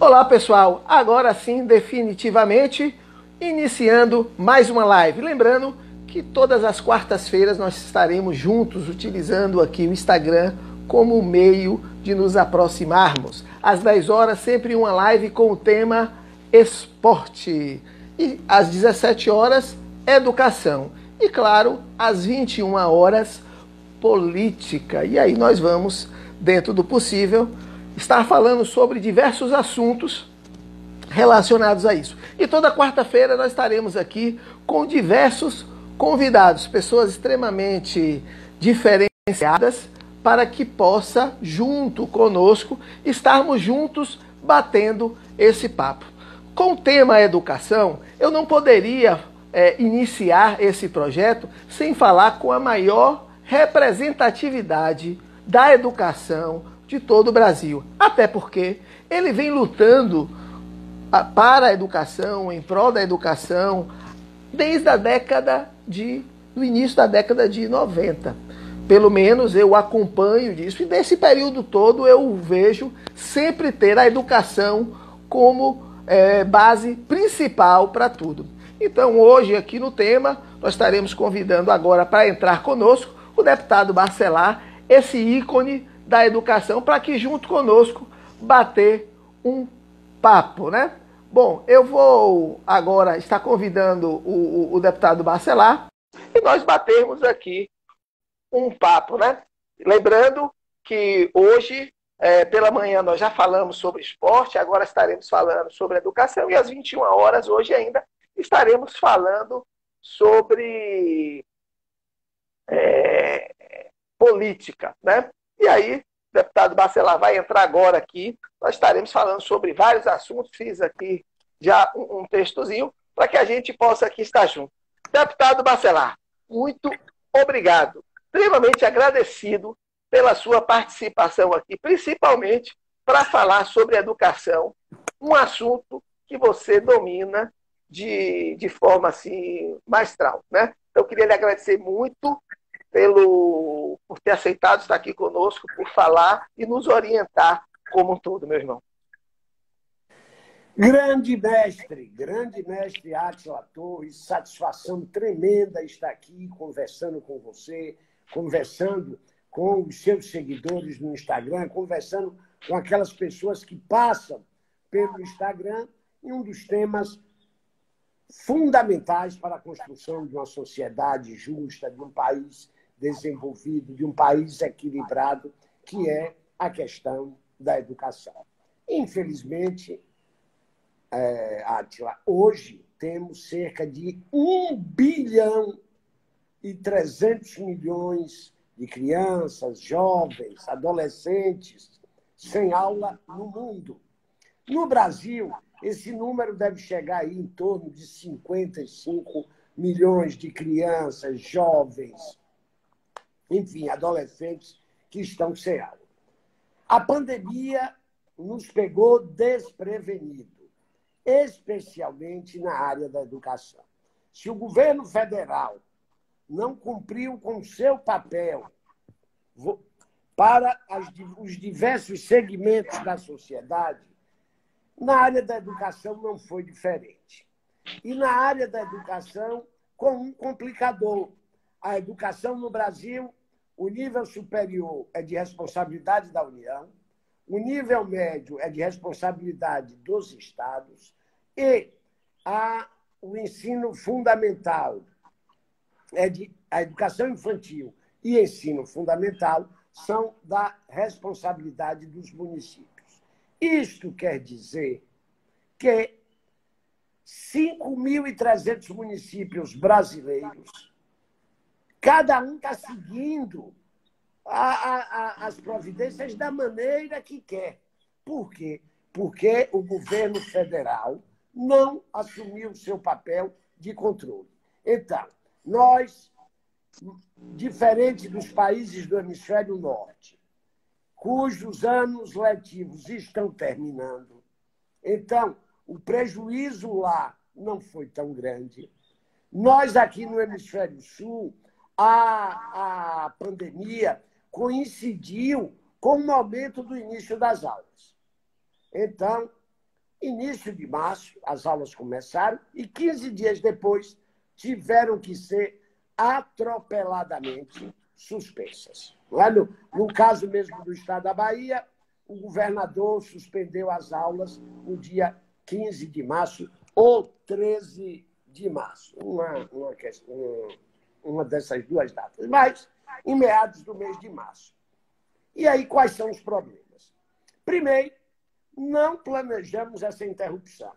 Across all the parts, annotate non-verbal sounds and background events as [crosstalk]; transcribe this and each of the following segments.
Olá pessoal, agora sim, definitivamente, iniciando mais uma live. Lembrando que todas as quartas-feiras nós estaremos juntos utilizando aqui o Instagram como meio de nos aproximarmos. Às 10 horas, sempre uma live com o tema esporte. E às 17 horas, educação. E claro, às 21 horas, política. E aí nós vamos, dentro do possível, estar falando sobre diversos assuntos relacionados a isso. E toda quarta-feira nós estaremos aqui com diversos convidados, pessoas extremamente diferenciadas, para que possa, junto conosco, estarmos juntos batendo esse papo. Com o tema educação, eu não poderia é, iniciar esse projeto sem falar com a maior representatividade da educação de todo o Brasil. Até porque ele vem lutando para a educação, em prol da educação, desde a década de. do início da década de 90. Pelo menos eu acompanho disso, e nesse período todo eu vejo sempre ter a educação como é, base principal para tudo. Então, hoje, aqui no tema, nós estaremos convidando agora para entrar conosco o deputado Barcelar, esse ícone da educação, para que junto conosco bater um papo, né? Bom, eu vou agora estar convidando o, o, o deputado Barcelar e nós batermos aqui um papo, né? Lembrando que hoje, é, pela manhã, nós já falamos sobre esporte, agora estaremos falando sobre educação e às 21 horas, hoje ainda, estaremos falando sobre é, política, né? E aí, o deputado Bacelar vai entrar agora aqui, nós estaremos falando sobre vários assuntos, fiz aqui já um, textozinho, para que a gente possa aqui estar junto. Deputado Bacelar, muito obrigado, extremamente agradecido pela sua participação aqui, principalmente para falar sobre educação, um assunto que você domina de, de forma assim maestral, né? Então, eu queria lhe agradecer muito pelo, por ter aceitado estar aqui conosco, por falar e nos orientar como um todo, meu irmão. Grande mestre, grande mestre Atila Torres, satisfação tremenda estar aqui conversando com você, conversando com os seus seguidores no Instagram, conversando com aquelas pessoas que passam pelo Instagram e um dos temas fundamentais para a construção de uma sociedade justa, de um país desenvolvido, de um país equilibrado, que é a questão da educação. Infelizmente, é, Atila, hoje temos cerca de 1 bilhão e 300 milhões de crianças, jovens, adolescentes sem aula no mundo. No Brasil, esse número deve chegar aí em torno de 55 milhões de crianças, jovens, enfim, adolescentes que estão sem aula. A pandemia nos pegou desprevenido, especialmente na área da educação. Se o governo federal não cumpriu com seu papel para os diversos segmentos da sociedade, na área da educação não foi diferente. E na área da educação, com um complicador. A educação no Brasil, o nível superior é de responsabilidade da União, o nível médio é de responsabilidade dos estados e a, o ensino fundamental é de a educação infantil e ensino fundamental são da responsabilidade dos municípios. Isto quer dizer que 5.300 municípios brasileiros, cada um está seguindo a, a, a, as providências da maneira que quer. Por quê? Porque o governo federal não assumiu o seu papel de controle. Então, nós, diferente dos países do hemisfério norte, cujos anos letivos estão terminando. Então, o prejuízo lá não foi tão grande. Nós, aqui no Hemisfério Sul, a, a pandemia coincidiu com o momento do início das aulas. Então, início de março, as aulas começaram e 15 dias depois tiveram que ser atropeladamente suspensas. É? No, no caso mesmo do estado da Bahia, o governador suspendeu as aulas no dia 15 de março ou 13 de março, uma, uma, questão, uma dessas duas datas, mas em meados do mês de março. E aí, quais são os problemas? Primeiro, não planejamos essa interrupção.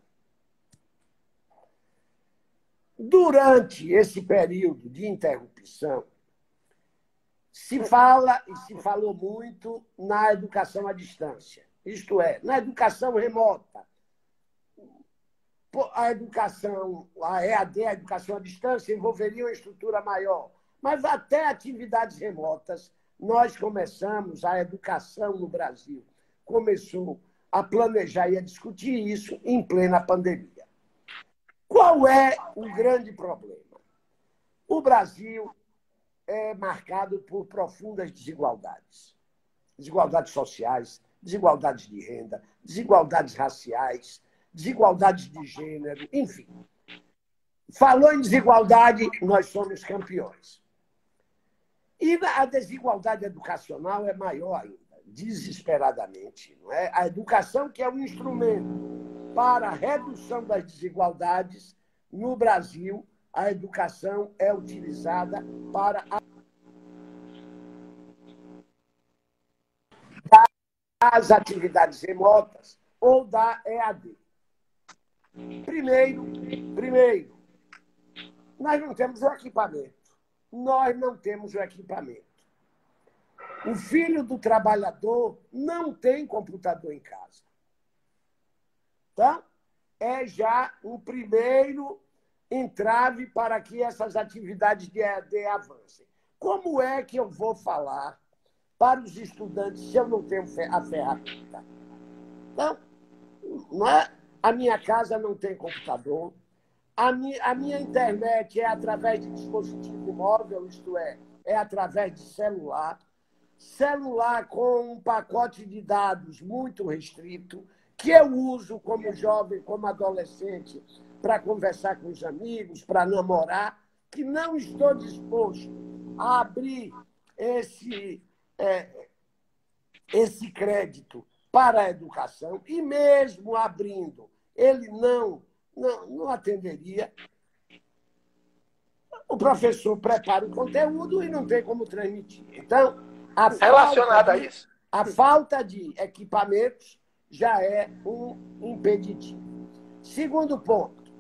Durante esse período de interrupção, se fala e se falou muito na educação à distância, isto é, na educação remota. A educação, a EAD, a educação à distância, envolveria uma estrutura maior, mas até atividades remotas, nós começamos, a educação no Brasil começou a planejar e a discutir isso em plena pandemia. Qual é o grande problema? O Brasil é marcado por profundas desigualdades. Desigualdades sociais, desigualdades de renda, desigualdades raciais, desigualdades de gênero, enfim. Falou em desigualdade, nós somos campeões. E a desigualdade educacional é maior ainda, desesperadamente. Não é? A educação, que é um instrumento para a redução das desigualdades, no Brasil, a educação é utilizada para as atividades remotas ou da EAD. Primeiro, primeiro, nós não temos o equipamento. Nós não temos o equipamento. O filho do trabalhador não tem computador em casa. Tá? É já o primeiro entrave para que essas atividades de EAD avancem. Como é que eu vou falar para os estudantes se eu não tenho a ferramenta? Então, não é? A minha casa não tem computador, a minha, a minha internet é através de dispositivo móvel, isto é, é através de celular. Celular com um pacote de dados muito restrito, que eu uso como jovem, como adolescente, para conversar com os amigos, para namorar, que não estou disposto a abrir esse, é, esse crédito para a educação, e mesmo abrindo, ele não, não, não atenderia. O professor prepara o conteúdo e não tem como transmitir. Então, a relacionado a isso, a falta de equipamentos já é um impeditivo. Segundo ponto,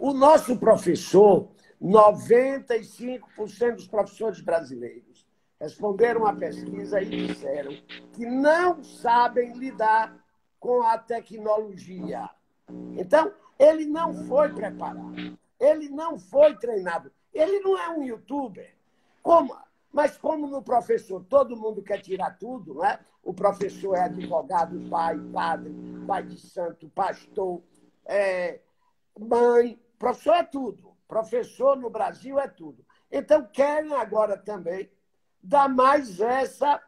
o nosso professor, 95% dos professores brasileiros responderam à pesquisa e disseram que não sabem lidar com a tecnologia. Então, ele não foi preparado, ele não foi treinado. Ele não é um youtuber. Como, mas como no professor todo mundo quer tirar tudo, né? o professor é advogado, pai, padre, pai de santo, pastor, é, mãe, Professor é tudo. Professor no Brasil é tudo. Então, querem agora também dar mais essa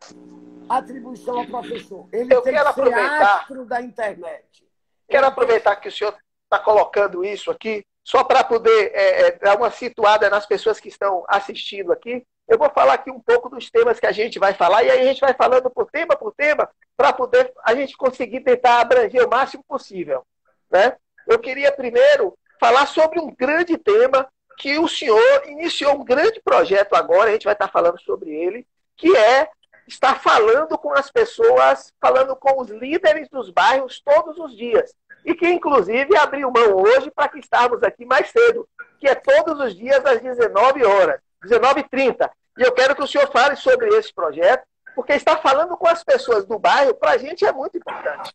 atribuição ao professor. Ele Eu tem quero que aproveitar, astro da internet. Quero aproveitar que o senhor está colocando isso aqui, só para poder é, é, dar uma situada nas pessoas que estão assistindo aqui. Eu vou falar aqui um pouco dos temas que a gente vai falar, e aí a gente vai falando por tema por tema, para poder a gente conseguir tentar abranger o máximo possível. Né? Eu queria primeiro falar sobre um grande tema que o senhor iniciou um grande projeto agora, a gente vai estar falando sobre ele, que é estar falando com as pessoas, falando com os líderes dos bairros todos os dias. E que, inclusive, abriu mão hoje para que estarmos aqui mais cedo, que é todos os dias às 19 horas, 19h30. E eu quero que o senhor fale sobre esse projeto, porque estar falando com as pessoas do bairro, para a gente, é muito importante.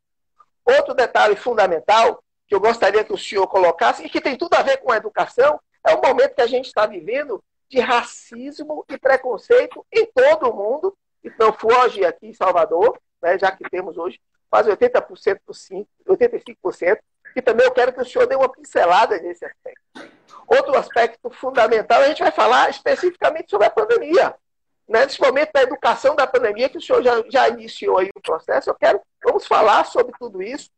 Outro detalhe fundamental que eu gostaria que o senhor colocasse, e que tem tudo a ver com a educação, é o momento que a gente está vivendo de racismo e preconceito em todo o mundo, e não foge aqui em Salvador, né, já que temos hoje quase 80%, 85%, e também eu quero que o senhor dê uma pincelada nesse aspecto. Outro aspecto fundamental, a gente vai falar especificamente sobre a pandemia. Nesse momento da educação da pandemia, que o senhor já, já iniciou aí o processo, eu quero, vamos falar sobre tudo isso,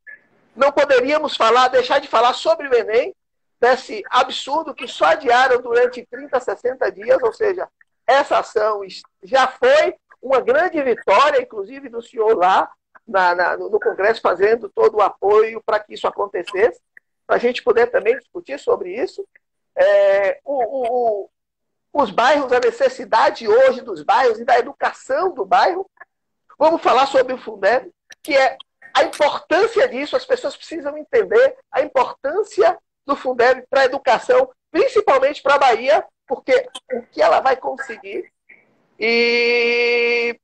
não poderíamos falar, deixar de falar sobre o Enem, desse absurdo que só adiaram durante 30, 60 dias, ou seja, essa ação já foi uma grande vitória, inclusive do senhor lá na, na, no Congresso, fazendo todo o apoio para que isso acontecesse, para a gente poder também discutir sobre isso. É, o, o, os bairros, a necessidade hoje dos bairros e da educação do bairro. Vamos falar sobre o Fundeb, que é a importância disso, as pessoas precisam entender a importância do Fundeb para a educação, principalmente para a Bahia, porque o que ela vai conseguir. E,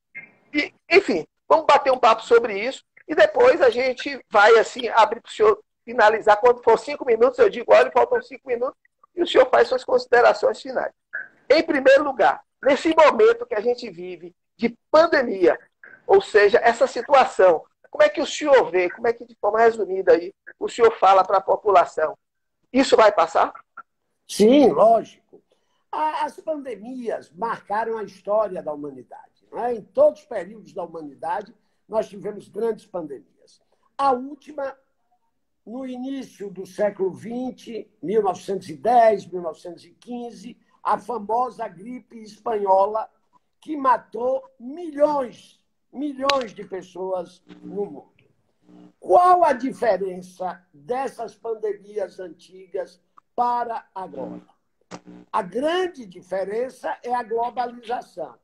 e, enfim, vamos bater um papo sobre isso e depois a gente vai assim abrir para o senhor finalizar. Quando for cinco minutos, eu digo, olha, faltam cinco minutos, e o senhor faz suas considerações finais. Em primeiro lugar, nesse momento que a gente vive de pandemia, ou seja, essa situação como é que o senhor vê, como é que, de forma resumida, aí, o senhor fala para a população? Isso vai passar? Sim, lógico. As pandemias marcaram a história da humanidade. É? Em todos os períodos da humanidade, nós tivemos grandes pandemias. A última, no início do século XX, 1910, 1915, a famosa gripe espanhola, que matou milhões milhões de pessoas no mundo. Qual a diferença dessas pandemias antigas para agora? A grande diferença é a globalização.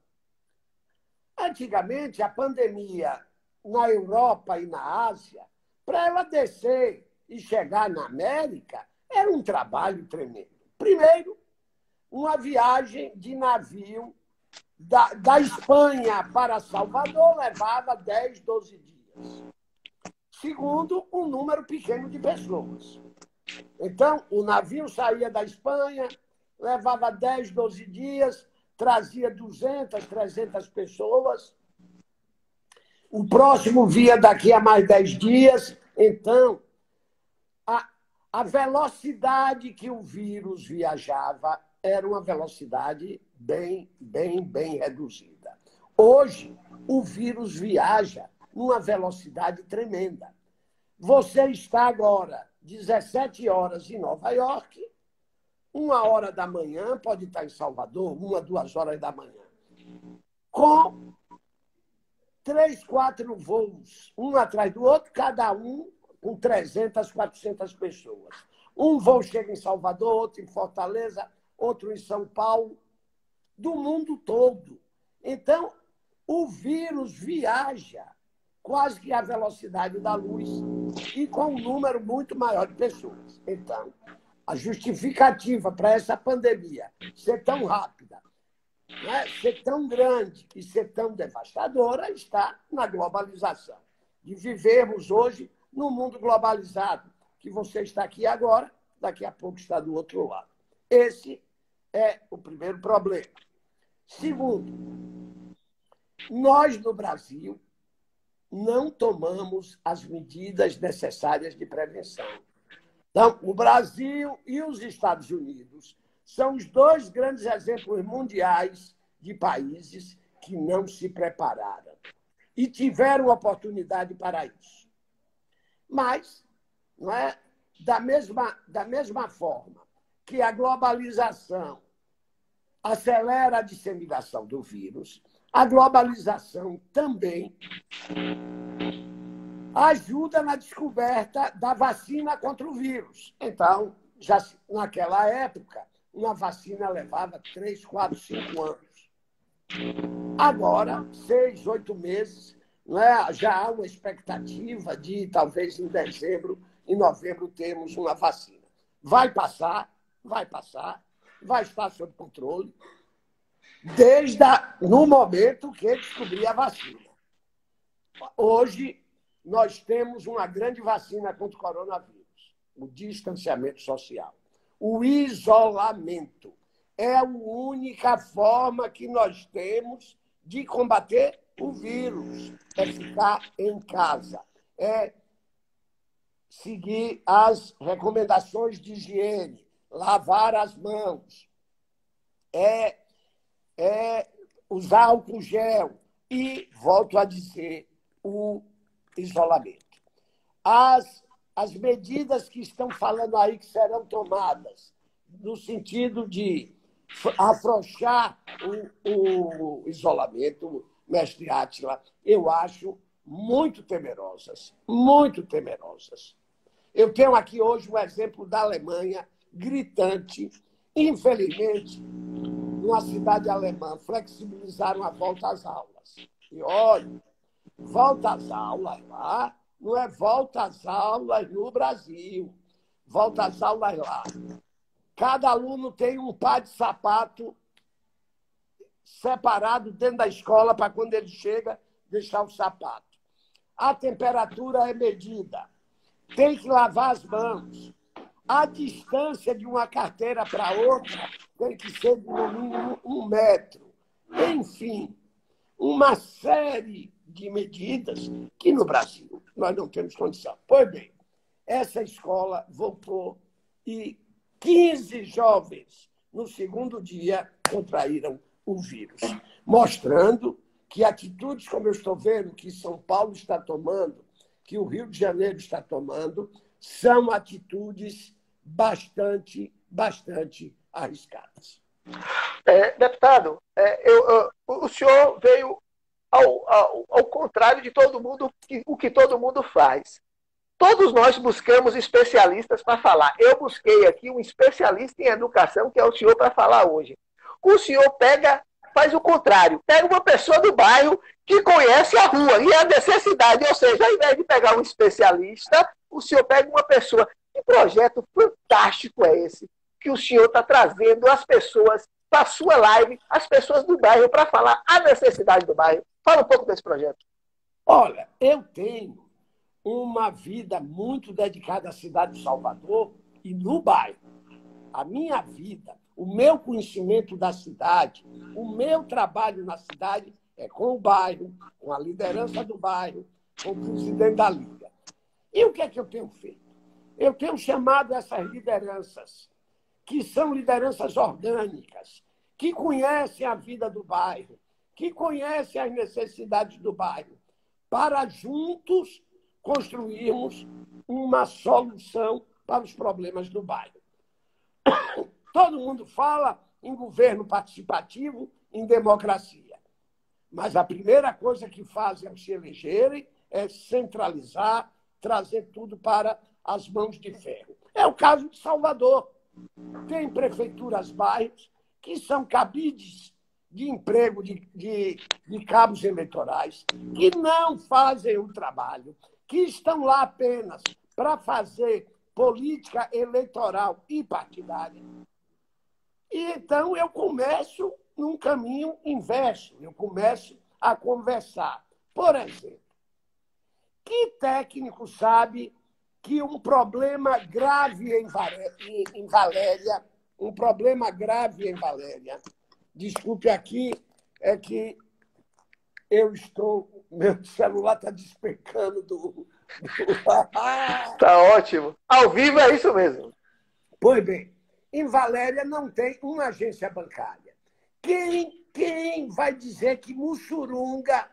Antigamente, a pandemia na Europa e na Ásia, para ela descer e chegar na América, era um trabalho tremendo. Primeiro, uma viagem de navio da, da Espanha para Salvador levava 10, 12 dias. Segundo, um número pequeno de pessoas. Então, o navio saía da Espanha, levava 10, 12 dias, trazia 200, 300 pessoas. O próximo via daqui a mais 10 dias. Então, a, a velocidade que o vírus viajava era uma velocidade bem, bem, bem reduzida. Hoje, o vírus viaja numa velocidade tremenda. Você está agora 17 horas em Nova York, uma hora da manhã, pode estar em Salvador, uma, duas horas da manhã, com três, quatro voos, um atrás do outro, cada um com 300, 400 pessoas. Um voo chega em Salvador, outro em Fortaleza, outro em São Paulo, do mundo todo. Então, o vírus viaja quase que à velocidade da luz e com um número muito maior de pessoas. Então, a justificativa para essa pandemia ser tão rápida, né, ser tão grande e ser tão devastadora está na globalização. De vivermos hoje num mundo globalizado, que você está aqui agora, daqui a pouco está do outro lado. Esse é o primeiro problema. Segundo, nós no Brasil não tomamos as medidas necessárias de prevenção. Então, o Brasil e os Estados Unidos são os dois grandes exemplos mundiais de países que não se prepararam e tiveram oportunidade para isso. Mas, não é, da mesma, da mesma forma que a globalização acelera a disseminação do vírus. A globalização também ajuda na descoberta da vacina contra o vírus. Então, já naquela época, uma vacina levava três, quatro, cinco anos. Agora, seis, oito meses, não é? já há uma expectativa de talvez em dezembro, em novembro, termos uma vacina. Vai passar, vai passar, vai estar sob controle desde a, no momento que descobri a vacina. Hoje, nós temos uma grande vacina contra o coronavírus: o distanciamento social. O isolamento é a única forma que nós temos de combater o vírus. É ficar em casa, é seguir as recomendações de higiene, lavar as mãos, é, é usar álcool gel e, volto a dizer, o isolamento. As as medidas que estão falando aí que serão tomadas, no sentido de afrouxar o, o isolamento, mestre Átila, eu acho muito temerosas, muito temerosas. Eu tenho aqui hoje um exemplo da Alemanha gritante. Infelizmente, numa cidade alemã, flexibilizaram a volta às aulas. E olha, volta às aulas lá não é volta às aulas no Brasil. Volta às aulas lá. Cada aluno tem um par de sapato separado dentro da escola para quando ele chega deixar o sapato. A temperatura é medida. Tem que lavar as mãos. A distância de uma carteira para outra tem que ser de no mínimo um metro. Enfim, uma série de medidas que no Brasil nós não temos condição. Pois bem, essa escola voltou e 15 jovens no segundo dia contraíram o vírus, mostrando que atitudes como eu estou vendo que São Paulo está tomando, que o Rio de Janeiro está tomando, são atitudes bastante, bastante arriscadas. É, deputado, é, eu, eu, o senhor veio ao, ao, ao contrário de todo mundo, o que todo mundo faz. Todos nós buscamos especialistas para falar. Eu busquei aqui um especialista em educação, que é o senhor, para falar hoje. O senhor pega, faz o contrário. Pega uma pessoa do bairro que conhece a rua e a necessidade. Ou seja, ao invés de pegar um especialista, o senhor pega uma pessoa. Que projeto fantástico é esse que o senhor está trazendo as pessoas para a sua live, as pessoas do bairro, para falar a necessidade do bairro. Fala um pouco desse projeto. Olha, eu tenho uma vida muito dedicada à cidade de Salvador e no bairro. A minha vida, o meu conhecimento da cidade, o meu trabalho na cidade é com o bairro, com a liderança do bairro, com o presidente da Liga. E o que é que eu tenho feito? Eu tenho chamado essas lideranças, que são lideranças orgânicas, que conhecem a vida do bairro, que conhece as necessidades do bairro, para juntos construirmos uma solução para os problemas do bairro. [coughs] Todo mundo fala em governo participativo, em democracia. Mas a primeira coisa que fazem ao se elegerem é centralizar, trazer tudo para as mãos de ferro. É o caso de Salvador. Tem prefeituras bairros que são cabides de emprego de, de, de cabos eleitorais que não fazem o trabalho, que estão lá apenas para fazer política eleitoral e partidária. E então eu começo num caminho inverso, eu começo a conversar. Por exemplo, que técnico sabe que um problema grave em Valéria, um problema grave em Valéria, Desculpe aqui, é que eu estou. Meu celular está despecando do. Está [laughs] ótimo. Ao vivo é isso mesmo. Pois bem, em Valéria não tem uma agência bancária. Quem, quem vai dizer que Mussurunga,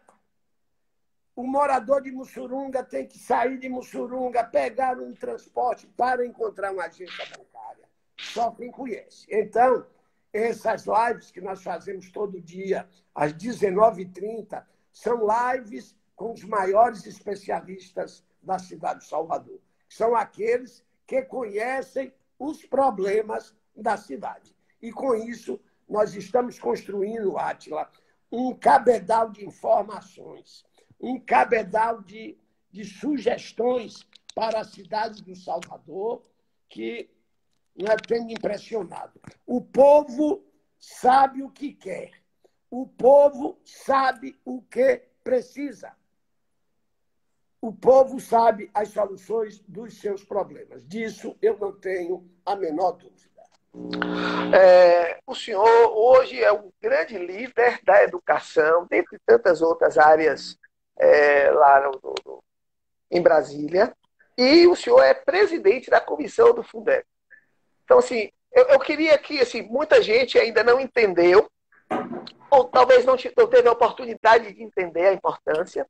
o morador de Mussurunga tem que sair de Mussurunga, pegar um transporte para encontrar uma agência bancária? Só quem conhece. Então, essas lives que nós fazemos todo dia, às 19h30, são lives com os maiores especialistas da cidade de Salvador. São aqueles que conhecem os problemas da cidade. E com isso, nós estamos construindo, Átila, um cabedal de informações, um cabedal de, de sugestões para a cidade do Salvador que né, tem me impressionado. O povo sabe o que quer. O povo sabe o que precisa. O povo sabe as soluções dos seus problemas. Disso eu não tenho a menor dúvida. É, o senhor hoje é um grande líder da educação, dentre tantas outras áreas é, lá no, no, em Brasília, e o senhor é presidente da comissão do Fundeb. Então, assim, eu, eu queria que assim, muita gente ainda não entendeu, ou talvez não, não teve a oportunidade de entender a importância,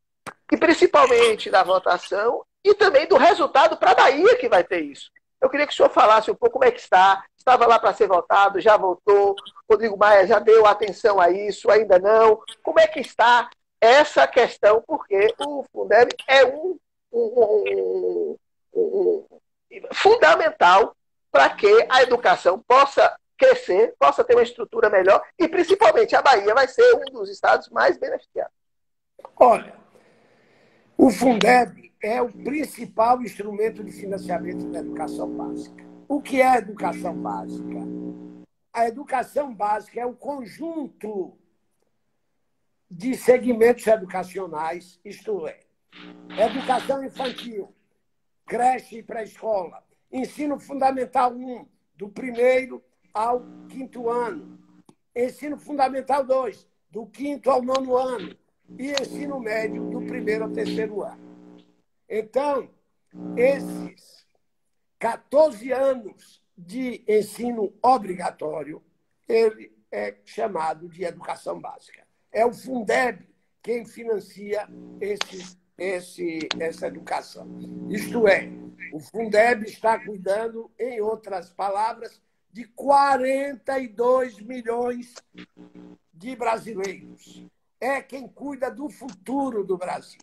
e principalmente da votação, e também do resultado para a Bahia que vai ter isso. Eu queria que o senhor falasse um pouco como é que está. Estava lá para ser votado, já voltou. Rodrigo Maia já deu atenção a isso, ainda não. Como é que está essa questão? Porque o Fundeb é um, um, um, um fundamental para que a educação possa crescer, possa ter uma estrutura melhor e, principalmente, a Bahia vai ser um dos estados mais beneficiados. Olha, o Fundeb é o principal instrumento de financiamento da educação básica. O que é a educação básica? A educação básica é o conjunto de segmentos educacionais, isto é, educação infantil, creche e pré-escola, ensino fundamental 1, do primeiro ao quinto ano, ensino fundamental 2, do quinto ao nono ano, e ensino médio, do primeiro ao terceiro ano. Então, esses 14 anos de ensino obrigatório, ele é chamado de educação básica. É o Fundeb quem financia esse, esse, essa educação. Isto é, o Fundeb está cuidando, em outras palavras, de 42 milhões de brasileiros. É quem cuida do futuro do Brasil.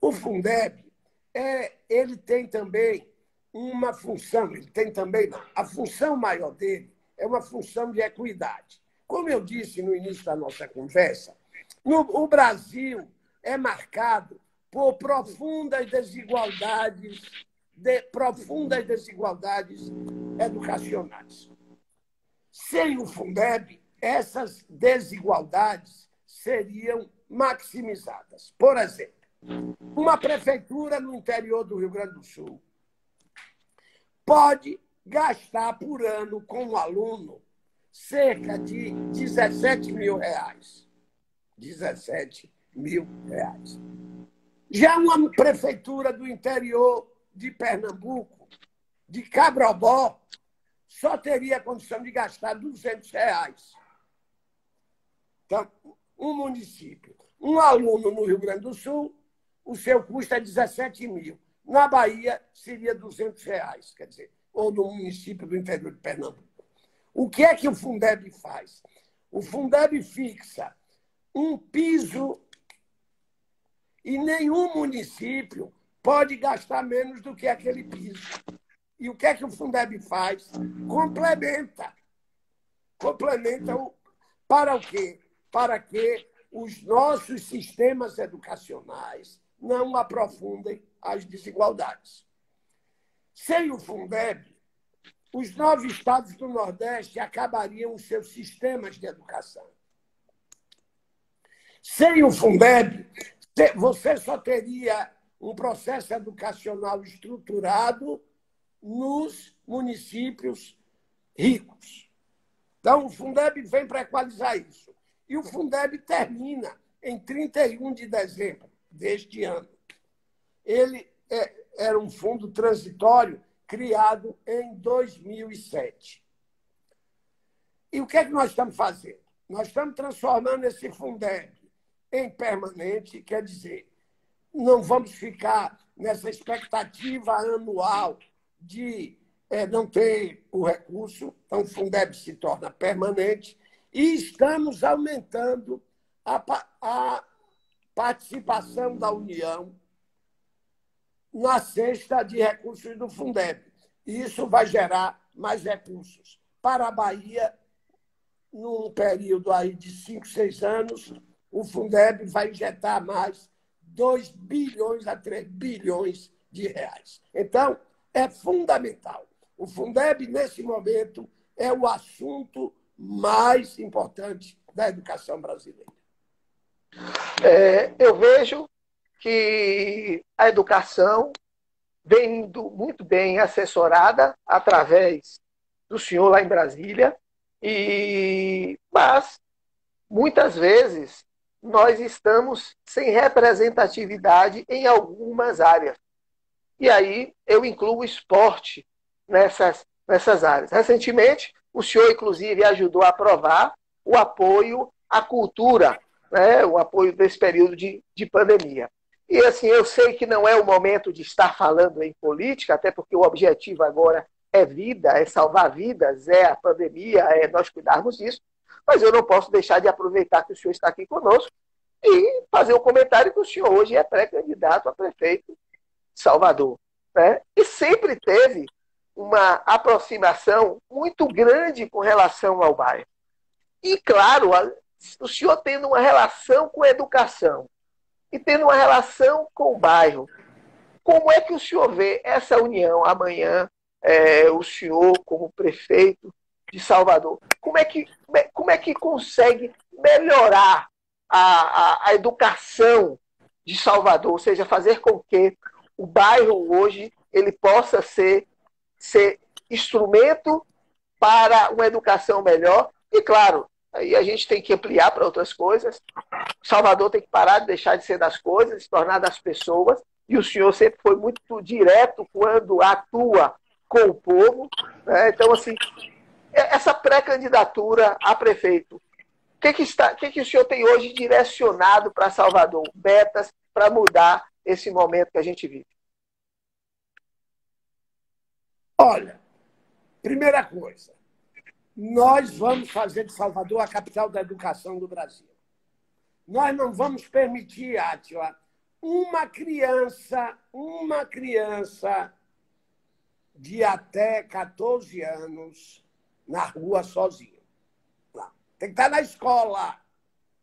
O Fundeb, é, ele tem também uma função, ele tem também, a função maior dele é uma função de equidade. Como eu disse no início da nossa conversa, no, o Brasil é marcado por profundas desigualdades, de, profundas desigualdades educacionais. Sem o Fundeb, essas desigualdades seriam maximizadas. Por exemplo, uma prefeitura no interior do Rio Grande do Sul pode gastar por ano com um aluno cerca de 17 mil reais. 17 mil reais. Já uma prefeitura do interior de Pernambuco, de Cabrobó, só teria condição de gastar 200 reais. Então, um município, um aluno no Rio Grande do Sul o seu custo é 17 mil. Na Bahia, seria 200 reais, quer dizer, ou no município do interior de Pernambuco. O que é que o Fundeb faz? O Fundeb fixa um piso e nenhum município pode gastar menos do que aquele piso. E o que é que o Fundeb faz? Complementa. Complementa o, para o quê? Para que os nossos sistemas educacionais não aprofundem as desigualdades. Sem o Fundeb, os nove estados do Nordeste acabariam os seus sistemas de educação. Sem o Fundeb, você só teria um processo educacional estruturado nos municípios ricos. Então, o Fundeb vem para equalizar isso. E o Fundeb termina em 31 de dezembro deste ano. Ele é, era um fundo transitório criado em 2007. E o que é que nós estamos fazendo? Nós estamos transformando esse Fundeb em permanente, quer dizer, não vamos ficar nessa expectativa anual de é, não ter o recurso, então o Fundeb se torna permanente e estamos aumentando a, a participação da União na cesta de recursos do Fundeb. E isso vai gerar mais recursos para a Bahia num período aí de 5, 6 anos. O Fundeb vai injetar mais 2 bilhões a 3 bilhões de reais. Então, é fundamental. O Fundeb, nesse momento, é o assunto mais importante da educação brasileira. É, eu vejo que a educação vem indo muito bem assessorada através do senhor lá em Brasília, e mas muitas vezes nós estamos sem representatividade em algumas áreas. E aí eu incluo o esporte nessas, nessas áreas. Recentemente, o senhor, inclusive, ajudou a aprovar o apoio à cultura né, o apoio desse período de, de pandemia. E assim, eu sei que não é o momento de estar falando em política, até porque o objetivo agora é vida, é salvar vidas, é a pandemia, é nós cuidarmos disso. Mas eu não posso deixar de aproveitar que o senhor está aqui conosco e fazer um comentário que o senhor hoje é pré-candidato a prefeito de Salvador. Né? E sempre teve uma aproximação muito grande com relação ao bairro. E, claro, o senhor tendo uma relação com a educação e tendo uma relação com o bairro, como é que o senhor vê essa união amanhã, é, o senhor como prefeito de Salvador? Como é que, como é que consegue melhorar a, a, a educação de Salvador, ou seja, fazer com que o bairro hoje ele possa ser, ser instrumento para uma educação melhor e, claro, Aí a gente tem que ampliar para outras coisas. Salvador tem que parar de deixar de ser das coisas, se tornar das pessoas. E o senhor sempre foi muito direto quando atua com o povo. Né? Então, assim, essa pré-candidatura a prefeito, o que, que, que, que o senhor tem hoje direcionado para Salvador? Metas para mudar esse momento que a gente vive? Olha, primeira coisa, nós vamos fazer de Salvador a capital da educação do Brasil. Nós não vamos permitir, Átila, uma criança, uma criança de até 14 anos na rua sozinho. Não. Tem que estar na escola.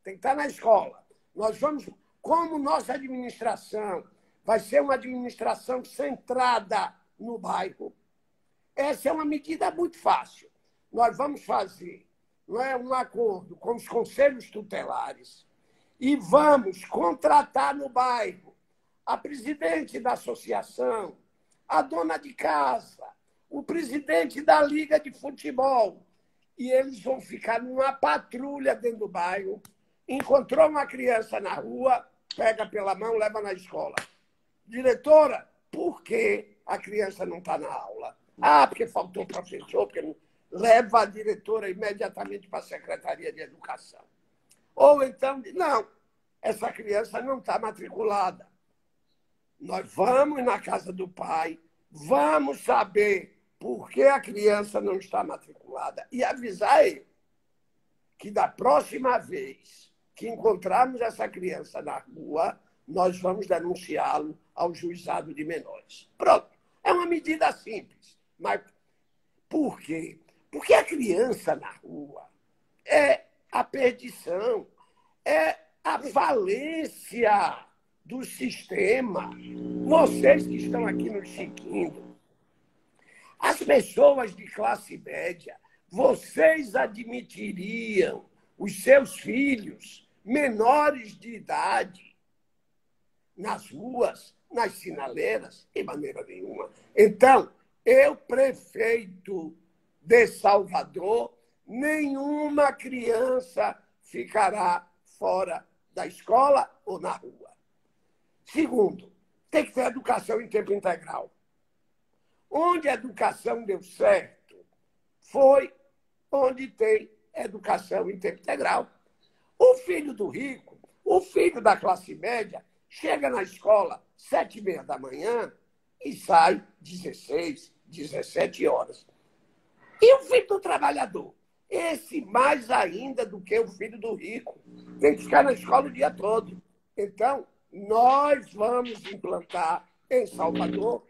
Tem que estar na escola. Nós vamos, como nossa administração vai ser uma administração centrada no bairro, essa é uma medida muito fácil nós vamos fazer não é, um acordo com os conselhos tutelares e vamos contratar no bairro a presidente da associação, a dona de casa, o presidente da liga de futebol. E eles vão ficar numa patrulha dentro do bairro. Encontrou uma criança na rua, pega pela mão, leva na escola. Diretora, por que a criança não está na aula? Ah, porque faltou professor, porque não leva a diretora imediatamente para a Secretaria de Educação. Ou então, não, essa criança não está matriculada. Nós vamos na casa do pai, vamos saber por que a criança não está matriculada e avisar ele que da próxima vez que encontrarmos essa criança na rua, nós vamos denunciá-lo ao juizado de menores. Pronto. É uma medida simples, mas por quê? Porque a criança na rua é a perdição, é a valência do sistema. Vocês que estão aqui nos seguindo, as pessoas de classe média, vocês admitiriam os seus filhos menores de idade nas ruas, nas sinaleiras? De maneira nenhuma. Então, eu, prefeito de Salvador, nenhuma criança ficará fora da escola ou na rua. Segundo, tem que ter educação em tempo integral. Onde a educação deu certo foi onde tem educação em tempo integral. O filho do rico, o filho da classe média, chega na escola sete e meia da manhã e sai 16, 17 horas. E o filho do trabalhador? Esse mais ainda do que o filho do rico. Tem que ficar na escola o dia todo. Então, nós vamos implantar em Salvador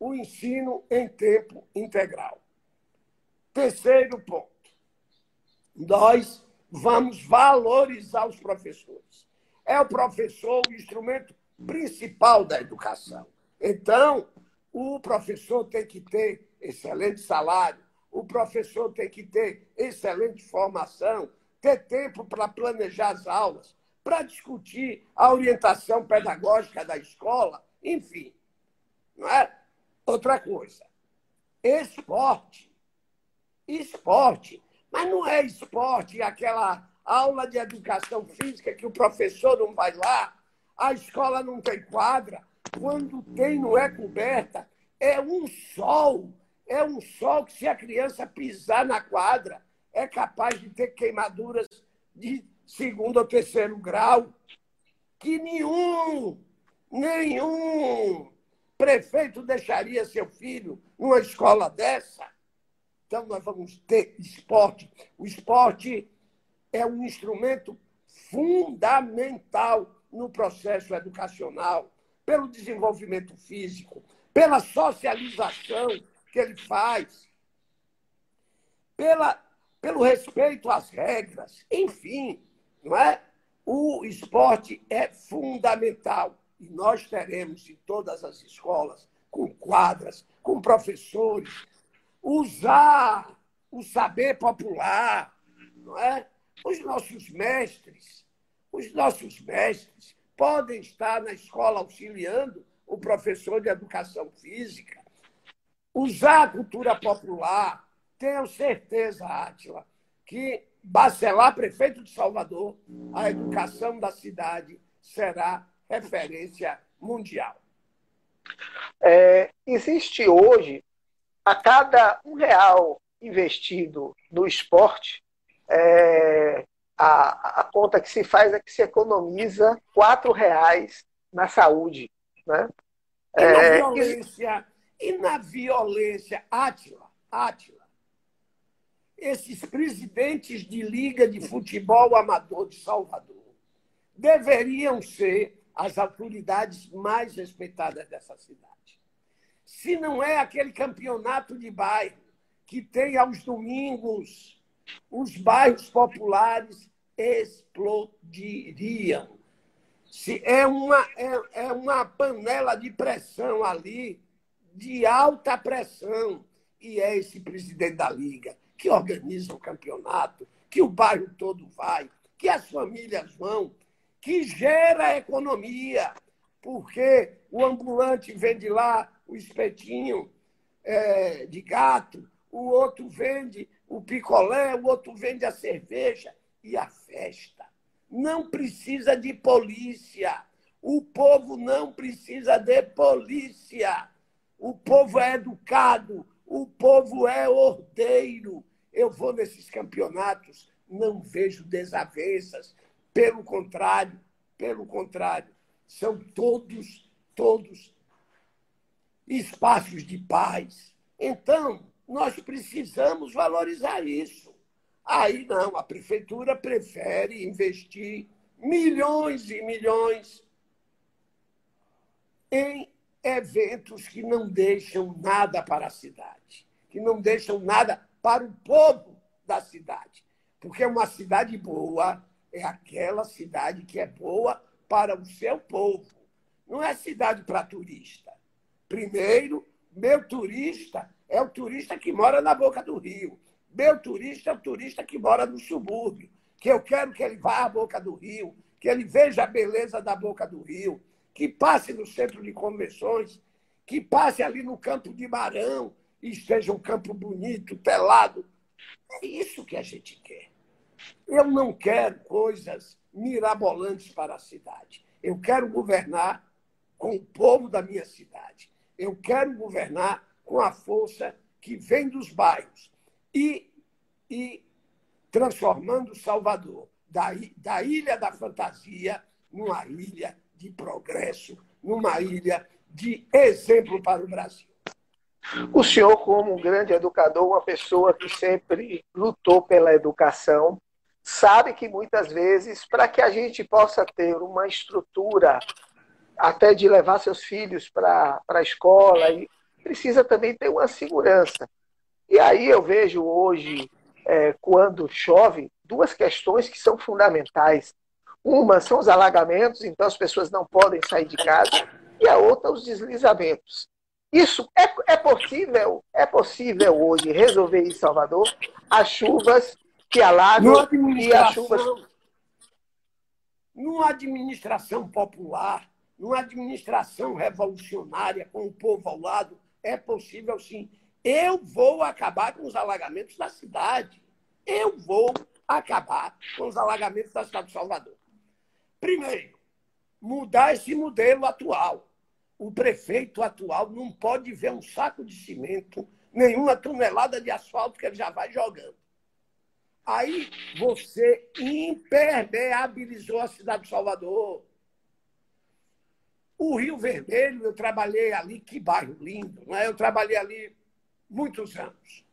o ensino em tempo integral. Terceiro ponto. Nós vamos valorizar os professores. É o professor o instrumento principal da educação. Então, o professor tem que ter excelente salário, o professor tem que ter excelente formação, ter tempo para planejar as aulas, para discutir a orientação pedagógica da escola, enfim. Não é? Outra coisa, esporte. Esporte. Mas não é esporte aquela aula de educação física que o professor não vai lá, a escola não tem quadra, quando tem não é coberta, é um sol é um sol que, se a criança pisar na quadra, é capaz de ter queimaduras de segundo ou terceiro grau, que nenhum Nenhum prefeito deixaria seu filho numa escola dessa. Então, nós vamos ter esporte. O esporte é um instrumento fundamental no processo educacional, pelo desenvolvimento físico, pela socialização que ele faz, pela, pelo respeito às regras, enfim, não é? O esporte é fundamental e nós teremos em todas as escolas, com quadras, com professores, usar o saber popular, não é? Os nossos mestres, os nossos mestres podem estar na escola auxiliando o professor de educação física, usar a cultura popular. Tenho certeza, Átila, que Bacelar, prefeito de Salvador, a educação da cidade será referência mundial. É, existe hoje, a cada um real investido no esporte, é, a, a, conta que se faz é que se economiza quatro reais na saúde. Né? E na é, violência, e na violência, Átila, Átila, esses presidentes de liga de futebol amador de Salvador deveriam ser as autoridades mais respeitadas dessa cidade. Se não é aquele campeonato de bairro que tem aos domingos os bairros populares explodiriam. Se é uma, é, é uma panela de pressão ali, de alta pressão, e é esse presidente da Liga que organiza o campeonato, que o bairro todo vai, que as famílias vão, que gera economia, porque o ambulante vende lá o espetinho é, de gato, o outro vende o picolé, o outro vende a cerveja e a festa. Não precisa de polícia. O povo não precisa de polícia. O povo é educado, o povo é ordeiro. Eu vou nesses campeonatos, não vejo desavenças. Pelo contrário, pelo contrário, são todos, todos espaços de paz. Então, nós precisamos valorizar isso. Aí não, a prefeitura prefere investir milhões e milhões em eventos que não deixam nada para a cidade, que não deixam nada para o povo da cidade. Porque uma cidade boa é aquela cidade que é boa para o seu povo. Não é cidade para turista. Primeiro, meu turista é o turista que mora na boca do rio. Meu turista é o turista que mora no subúrbio, que eu quero que ele vá à boca do rio, que ele veja a beleza da boca do rio, que passe no centro de convenções, que passe ali no campo de Marão e esteja um campo bonito, telado. É isso que a gente quer. Eu não quero coisas mirabolantes para a cidade. Eu quero governar com o povo da minha cidade. Eu quero governar com a força que vem dos bairros e, e transformando Salvador da, da ilha da fantasia numa ilha de progresso, numa ilha de exemplo para o Brasil. O senhor, como um grande educador, uma pessoa que sempre lutou pela educação, sabe que muitas vezes, para que a gente possa ter uma estrutura até de levar seus filhos para a escola e precisa também ter uma segurança. E aí eu vejo hoje, é, quando chove, duas questões que são fundamentais. Uma são os alagamentos, então as pessoas não podem sair de casa, e a outra os deslizamentos. Isso é, é possível, é possível hoje resolver em Salvador as chuvas que alagam e as chuvas. Numa administração popular, numa administração revolucionária, com o povo ao lado, é possível sim. Eu vou acabar com os alagamentos da cidade. Eu vou acabar com os alagamentos da cidade de Salvador. Primeiro, mudar esse modelo atual. O prefeito atual não pode ver um saco de cimento, nenhuma tonelada de asfalto que ele já vai jogando. Aí você impermeabilizou a cidade de Salvador. O Rio Vermelho, eu trabalhei ali, que bairro lindo, né? eu trabalhei ali muitos anos.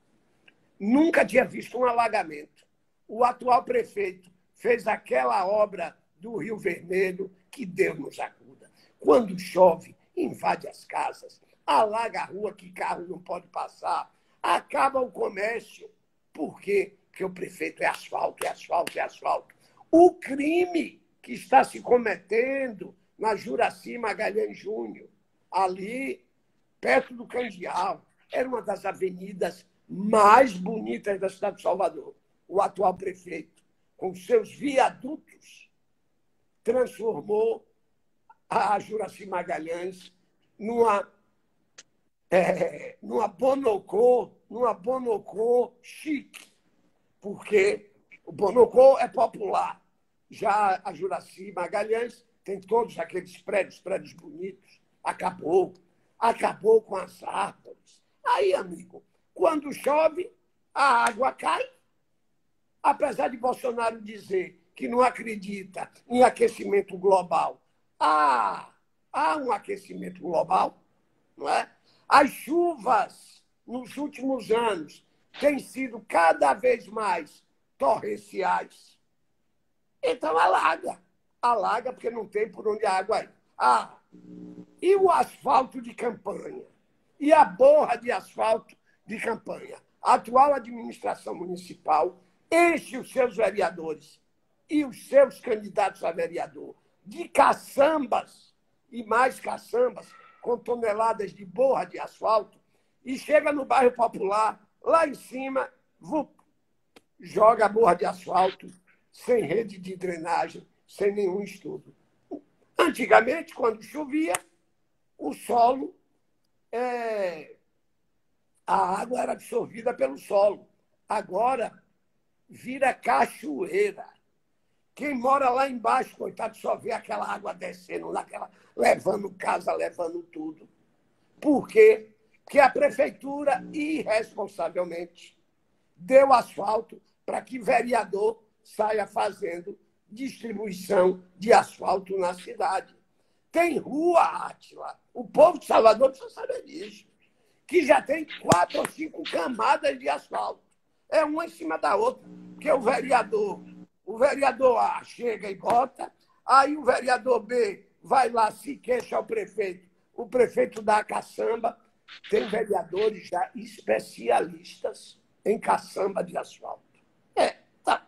Nunca tinha visto um alagamento. O atual prefeito fez aquela obra do Rio Vermelho, que Deus nos acuda. Quando chove, invade as casas, alaga a rua que carro não pode passar, acaba o comércio. Por quê? Porque o prefeito é asfalto, é asfalto, é asfalto. O crime que está se cometendo na Juraci Magalhães Júnior, ali perto do Candial, era uma das avenidas mais bonitas da cidade de Salvador. O atual prefeito, com seus viadutos, transformou a Juraci Magalhães numa, é, numa bonocô, numa bonocô chique, porque o bonocô é popular. Já a Juraci Magalhães tem todos aqueles prédios, prédios bonitos. Acabou. Acabou com as árvores. Aí, amigo, quando chove, a água cai. Apesar de Bolsonaro dizer que não acredita em aquecimento global, há, há um aquecimento global, não é? As chuvas nos últimos anos têm sido cada vez mais torrenciais. Então alaga. Alaga porque não tem por onde a água ir. Ah, e o asfalto de campanha? E a borra de asfalto de campanha? A atual administração municipal enche os seus vereadores e os seus candidatos a vereador de caçambas e mais caçambas com toneladas de borra de asfalto e chega no bairro popular, lá em cima, vup, joga a borra de asfalto sem rede de drenagem, sem nenhum estudo. Antigamente, quando chovia, o solo, é... a água era absorvida pelo solo. Agora, vira cachoeira. Quem mora lá embaixo, coitado, só vê aquela água descendo, naquela, levando casa, levando tudo. Por quê? Porque a prefeitura, irresponsavelmente, deu asfalto para que vereador saia fazendo distribuição de asfalto na cidade. Tem rua, Átila. O povo de Salvador precisa saber disso. Que já tem quatro ou cinco camadas de asfalto. É uma em cima da outra. Porque o vereador, o vereador A chega e bota, aí o vereador B vai lá, se queixa ao prefeito. O prefeito dá a caçamba. Tem vereadores já especialistas em caçamba de asfalto. É, tá.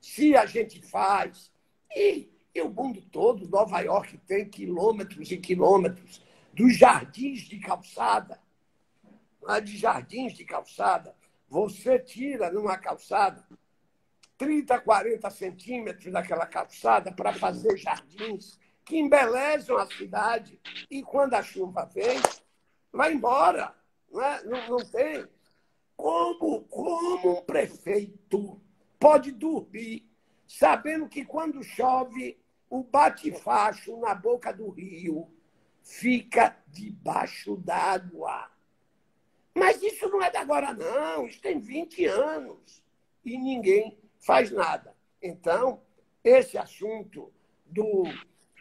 Se a gente faz, e, e o mundo todo, Nova York tem quilômetros e quilômetros dos jardins de calçada, de jardins de calçada, você tira numa calçada 30, 40 centímetros daquela calçada para fazer jardins que embelezam a cidade e quando a chuva vem, vai embora. Não, é? não, não tem. Como, como um prefeito pode dormir sabendo que quando chove, o bate-facho na boca do rio fica debaixo d'água? Mas isso não é de agora, não. Isso tem 20 anos. E ninguém faz nada. Então, esse assunto do,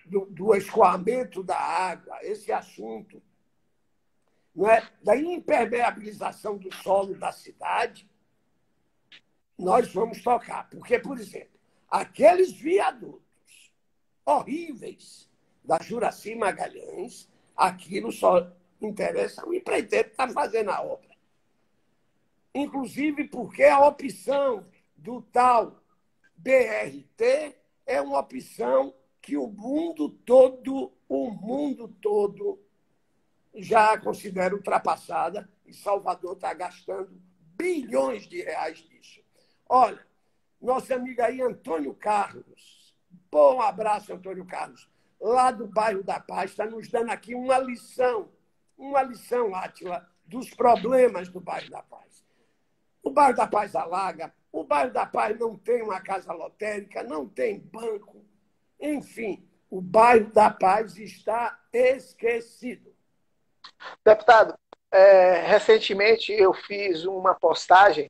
do, do escoamento da água, esse assunto não é, da impermeabilização do solo da cidade, nós vamos tocar. Porque, por exemplo, aqueles viadutos horríveis da Juraci Magalhães, aquilo só interessa o empreiteiro que está fazendo a obra. Inclusive porque a opção do tal BRT é uma opção que o mundo todo, o mundo todo já considera ultrapassada e Salvador está gastando bilhões de reais nisso. Olha, nosso amigo aí, Antônio Carlos, bom abraço, Antônio Carlos, lá do bairro da Paz, está nos dando aqui uma lição uma lição, Átila, dos problemas do bairro da Paz. O bairro da Paz alaga, o bairro da Paz não tem uma casa lotérica, não tem banco. Enfim, o bairro da Paz está esquecido. Deputado, é, recentemente eu fiz uma postagem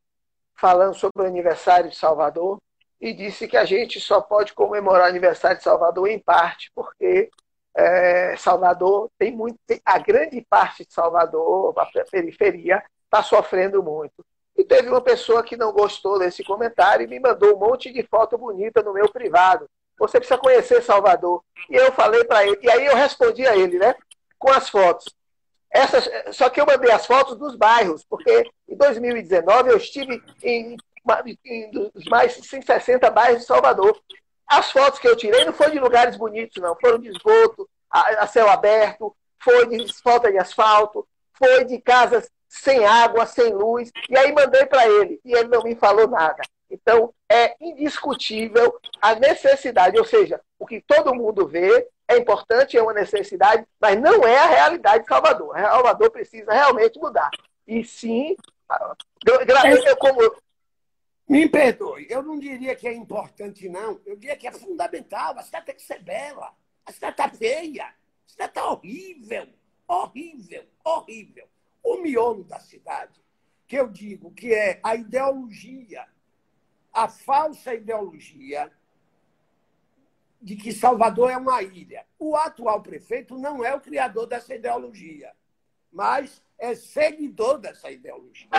falando sobre o aniversário de Salvador e disse que a gente só pode comemorar o aniversário de Salvador em parte porque é, Salvador tem muito, tem, a grande parte de Salvador, a periferia, está sofrendo muito. E teve uma pessoa que não gostou desse comentário e me mandou um monte de foto bonita no meu privado. Você precisa conhecer Salvador. E eu falei para ele, e aí eu respondi a ele, né? Com as fotos. Essas, só que eu mandei as fotos dos bairros, porque em 2019 eu estive em, em dos mais de 160 bairros de Salvador. As fotos que eu tirei não foram de lugares bonitos, não. Foram de esgoto, a, a céu aberto, foi de falta de asfalto, foi de casas sem água, sem luz. E aí mandei para ele, e ele não me falou nada. Então, é indiscutível a necessidade, ou seja, o que todo mundo vê é importante, é uma necessidade, mas não é a realidade de Salvador. Salvador precisa realmente mudar. E sim, como, me perdoe, eu não diria que é importante, não. Eu diria que é fundamental. A cidade tem que ser bela. A cidade está feia. A cidade está horrível. Horrível, horrível. O miolo da cidade, que eu digo que é a ideologia, a falsa ideologia de que Salvador é uma ilha. O atual prefeito não é o criador dessa ideologia, mas é seguidor dessa ideologia.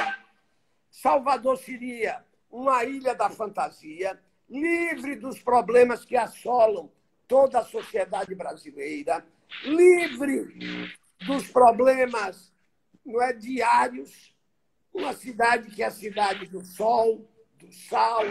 Salvador seria uma ilha da fantasia, livre dos problemas que assolam toda a sociedade brasileira, livre dos problemas não é, diários, uma cidade que é a cidade do sol, do sal,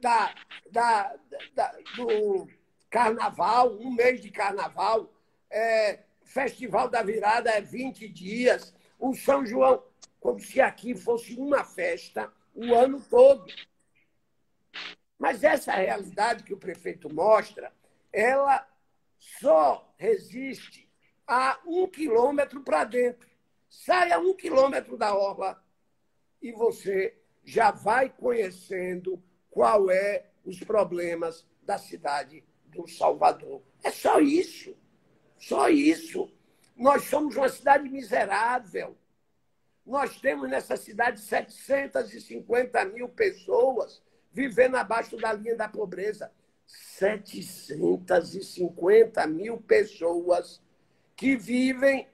da, da, da do carnaval, um mês de carnaval, é, Festival da Virada é 20 dias, o São João, como se aqui fosse uma festa o ano todo. Mas essa realidade que o prefeito mostra, ela só resiste a um quilômetro para dentro. Saia um quilômetro da orla e você já vai conhecendo qual é os problemas da cidade do Salvador. É só isso. Só isso. Nós somos uma cidade miserável. Nós temos nessa cidade 750 mil pessoas vivendo abaixo da linha da pobreza. 750 mil pessoas que vivem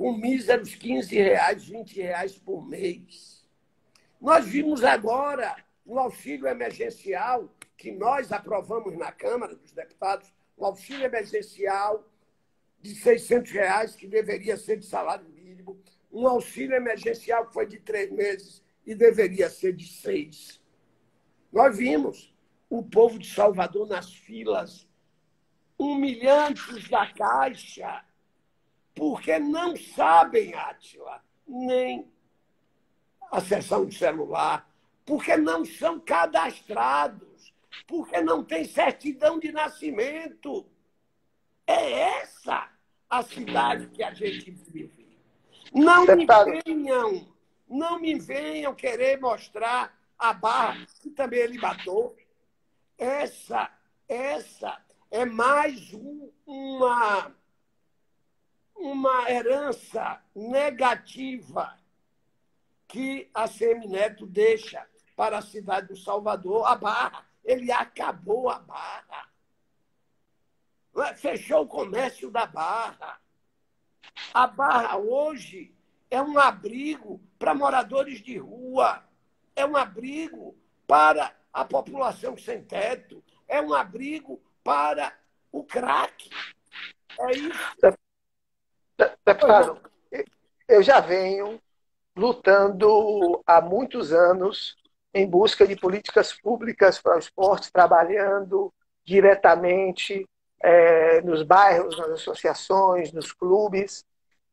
com míseros 15 reais, 20 reais por mês. Nós vimos agora o auxílio emergencial que nós aprovamos na Câmara dos Deputados, o auxílio emergencial de 600 reais, que deveria ser de salário mínimo, um auxílio emergencial que foi de três meses e deveria ser de seis. Nós vimos o povo de Salvador nas filas, humilhantes da Caixa, porque não sabem, Átila, nem a sessão de celular, porque não são cadastrados, porque não tem certidão de nascimento. É essa a cidade que a gente vive. Não me venham, não me venham querer mostrar a barra que também ele matou. Essa, essa é mais um, uma, uma herança negativa que a Semineto deixa para a cidade do Salvador, a Barra. Ele acabou a Barra. Fechou o comércio da Barra. A Barra hoje é um abrigo para moradores de rua, é um abrigo para a população sem teto, é um abrigo para o crack. É isso. Deputado, eu já venho lutando há muitos anos em busca de políticas públicas para o esporte, trabalhando diretamente é, nos bairros, nas associações, nos clubes.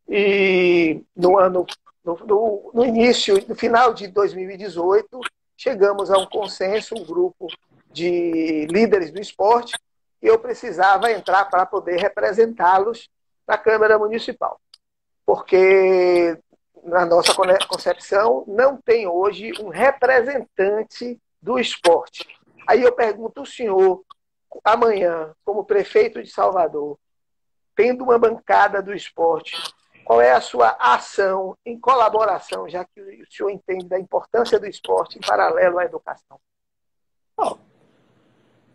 E no ano, no, no, início, no final de 2018, chegamos a um consenso, um grupo de líderes do esporte, e eu precisava entrar para poder representá-los na Câmara Municipal. Porque, na nossa concepção, não tem hoje um representante do esporte. Aí eu pergunto ao senhor, amanhã, como prefeito de Salvador, tendo uma bancada do esporte, qual é a sua ação em colaboração, já que o senhor entende da importância do esporte em paralelo à educação? Bom,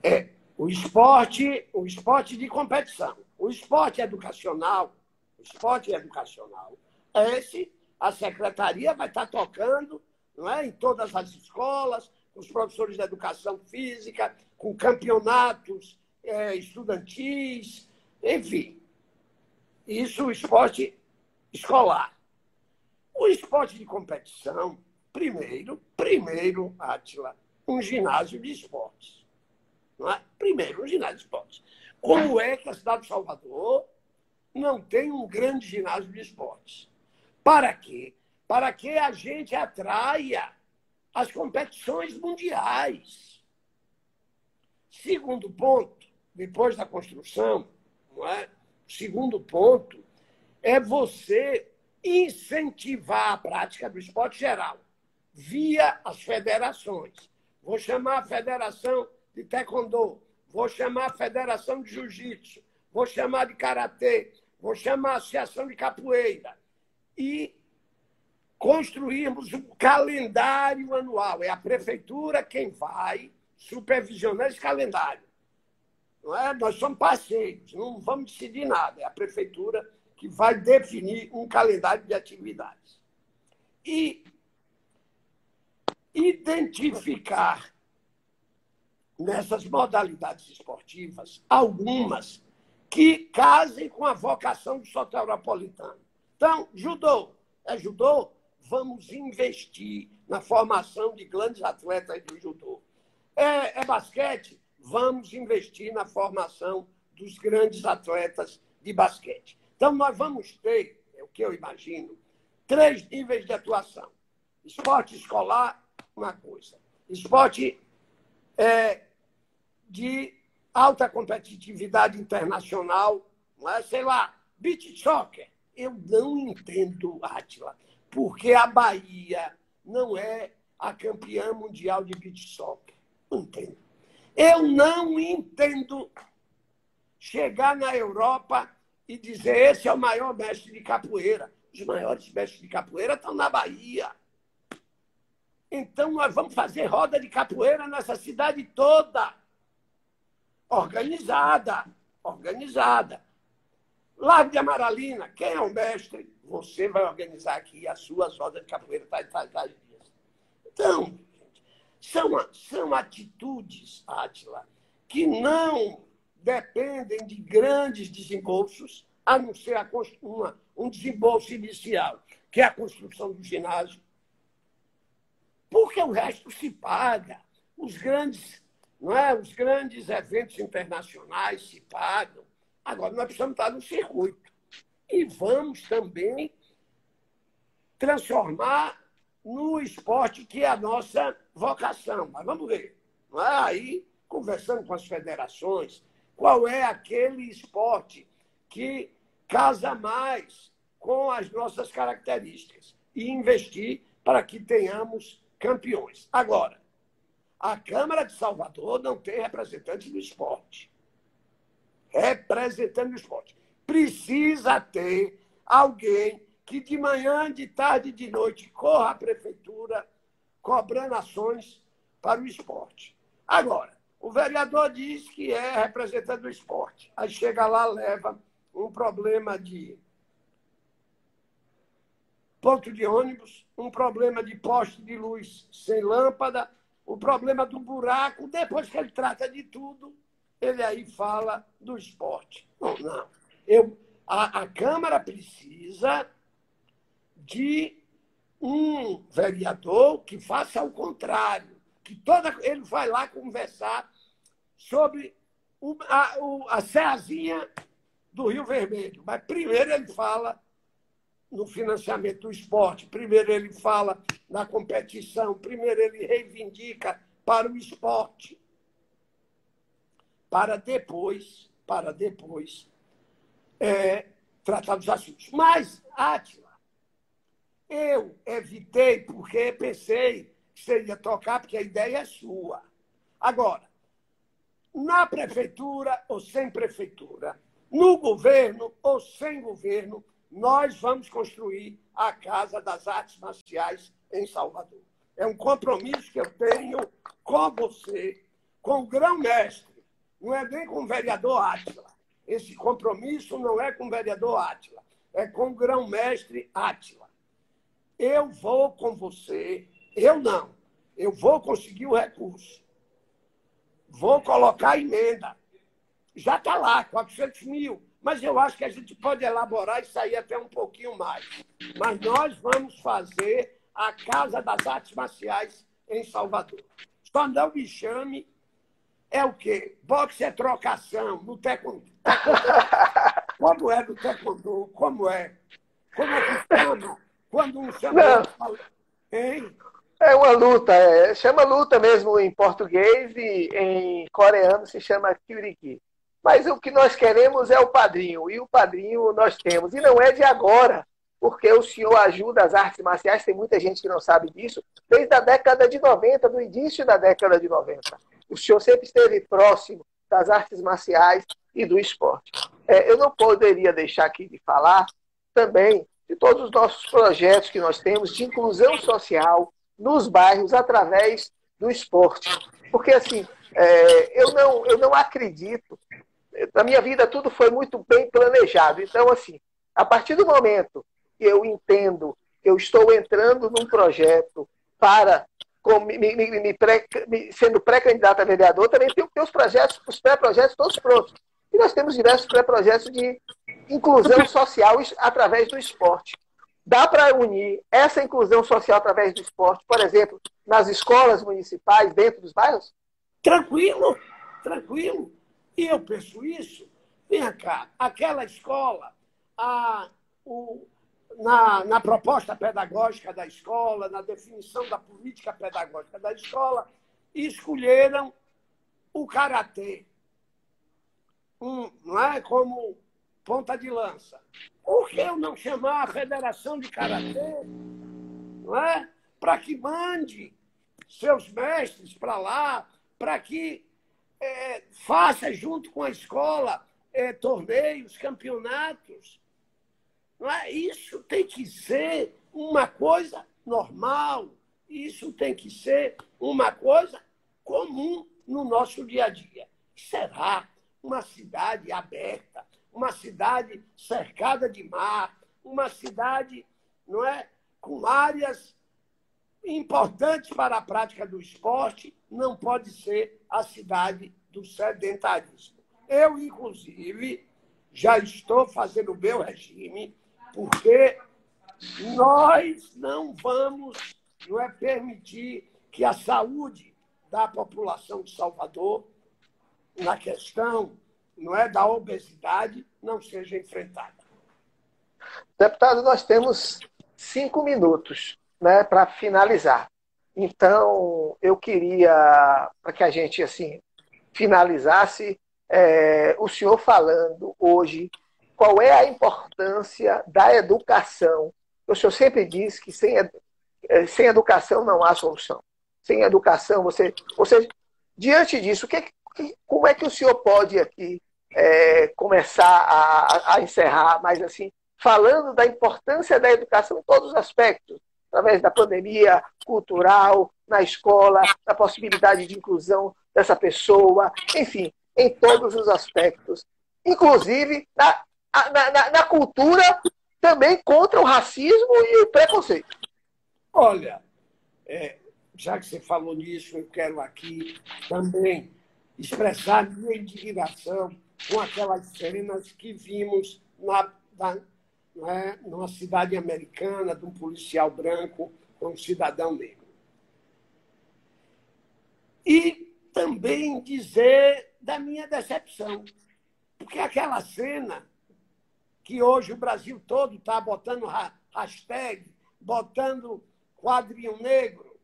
é, O esporte, o esporte de competição. O esporte educacional, o esporte educacional, esse a secretaria vai estar tocando não é, em todas as escolas, com os professores de educação física, com campeonatos é, estudantis, enfim. Isso o esporte escolar. O esporte de competição, primeiro, primeiro, Átila, um ginásio de esportes. Não é? Primeiro, um ginásio de esportes. Como é que a cidade de Salvador não tem um grande ginásio de esportes? Para quê? Para que a gente atraia as competições mundiais. Segundo ponto, depois da construção, não é? segundo ponto é você incentivar a prática do esporte geral via as federações. Vou chamar a Federação de Taekwondo, vou chamar a Federação de Jiu-Jitsu, vou chamar de Karatê, vou chamar a Associação de Capoeira. E construirmos um calendário anual. É a prefeitura quem vai supervisionar esse calendário. Não é? Nós somos parceiros, não vamos decidir nada. É a prefeitura que vai definir um calendário de atividades. E identificar nessas modalidades esportivas algumas que casem com a vocação do soteropolitano. Então, judô. É judô? Vamos investir na formação de grandes atletas do judô. É, é basquete? Vamos investir na formação dos grandes atletas de basquete. Então, nós vamos ter, é o que eu imagino, três níveis de atuação. Esporte escolar, uma coisa. Esporte é, de alta competitividade internacional, é? sei lá, beach soccer. Eu não entendo, Átila, porque a Bahia não é a campeã mundial de beach soccer. Não entendo. Eu não entendo chegar na Europa e dizer esse é o maior mestre de capoeira. Os maiores mestres de capoeira estão na Bahia. Então nós vamos fazer roda de capoeira nessa cidade toda. Organizada. Organizada. Lago de Amaralina, quem é o mestre? Você vai organizar aqui as suas rodas de capoeira tais, tais, tais. Então, são, são atitudes, Átila, que não dependem de grandes desembolsos, a não ser a, uma, um desembolso inicial, que é a construção do ginásio. Porque o resto se paga. Os grandes, não é? Os grandes eventos internacionais se pagam. Agora, nós precisamos estar no circuito. E vamos também transformar no esporte que é a nossa vocação. Mas vamos ver. É? Aí, conversando com as federações, qual é aquele esporte que casa mais com as nossas características e investir para que tenhamos campeões. Agora, a Câmara de Salvador não tem representante do esporte. Representante do esporte. Precisa ter alguém que de manhã, de tarde e de noite corra à prefeitura cobrando ações para o esporte. Agora, o vereador diz que é representante do esporte. Aí chega lá, leva um problema de ponto de ônibus, um problema de poste de luz sem lâmpada, o problema do buraco. Depois que ele trata de tudo, ele aí fala do esporte. Não, não. Eu, a, a Câmara precisa de um vereador que faça o contrário, que toda ele vai lá conversar sobre a, a Ceazinha do Rio Vermelho. Mas primeiro ele fala no financiamento do esporte, primeiro ele fala na competição, primeiro ele reivindica para o esporte, para depois, para depois é, tratar dos assuntos. Mas, Átila, eu evitei porque pensei que você ia tocar, porque a ideia é sua. Agora, na prefeitura ou sem prefeitura, no governo ou sem governo, nós vamos construir a Casa das Artes Marciais em Salvador. É um compromisso que eu tenho com você, com o grão-mestre, não é nem com o vereador Átila. Esse compromisso não é com o vereador Átila, é com o grão-mestre Átila. Eu vou com você, eu não, eu vou conseguir o recurso. Vou colocar a emenda. Já está lá, 400 mil. Mas eu acho que a gente pode elaborar e sair até um pouquinho mais. Mas nós vamos fazer a Casa das Artes Marciais em Salvador. Só não me chame. É o quê? Boxe é trocação no taekwondo. [laughs] Como é do taekwondo? Como é? Como é que [laughs] chama? Quando um chama... Não. Hein? É uma luta, é, chama luta mesmo em português e em coreano se chama kyuriki. Mas o que nós queremos é o padrinho, e o padrinho nós temos. E não é de agora, porque o senhor ajuda as artes marciais, tem muita gente que não sabe disso, desde a década de 90, do início da década de 90. O senhor sempre esteve próximo das artes marciais e do esporte. É, eu não poderia deixar aqui de falar também de todos os nossos projetos que nós temos de inclusão social, nos bairros através do esporte. Porque, assim, é, eu, não, eu não acredito. Na minha vida, tudo foi muito bem planejado. Então, assim, a partir do momento que eu entendo que eu estou entrando num projeto para, com, me, me, me pré, sendo pré-candidato a vereador, também tenho os projetos, os pré-projetos todos prontos. E nós temos diversos pré-projetos de inclusão social através do esporte. Dá para unir essa inclusão social através do esporte, por exemplo, nas escolas municipais, dentro dos bairros? Tranquilo, tranquilo. E eu penso isso. Vem cá, aquela escola, a, o, na, na proposta pedagógica da escola, na definição da política pedagógica da escola, escolheram o karatê um, não é, como ponta de lança. Por que eu não chamar a Federação de Karatê não é? para que mande seus mestres para lá, para que é, faça junto com a escola é, torneios, campeonatos? É? Isso tem que ser uma coisa normal, isso tem que ser uma coisa comum no nosso dia a dia. Será uma cidade aberta, uma cidade cercada de mar, uma cidade não é, com áreas importantes para a prática do esporte, não pode ser a cidade do sedentarismo. Eu, inclusive, já estou fazendo o meu regime, porque nós não vamos não é, permitir que a saúde da população de Salvador, na questão não é, da obesidade não seja enfrentada. Deputado, nós temos cinco minutos né, para finalizar. Então, eu queria, para que a gente assim finalizasse, é, o senhor falando hoje qual é a importância da educação. O senhor sempre diz que sem, é, sem educação não há solução. Sem educação, você. Ou seja, diante disso, que, como é que o senhor pode aqui é, começar a, a, encerrar, mas assim, falando da importância da educação em todos os aspectos, através da pandemia cultural, na escola, da possibilidade de inclusão dessa pessoa, enfim, em todos os aspectos, inclusive na, na, na cultura também contra o racismo e o preconceito. Olha, é, já que você falou nisso, eu quero aqui também expressar minha indignação com aquelas cenas que vimos na, na, né, numa cidade americana de um policial branco com um cidadão negro. E também dizer da minha decepção, porque aquela cena que hoje o Brasil todo está botando hashtag, botando quadrinho negro,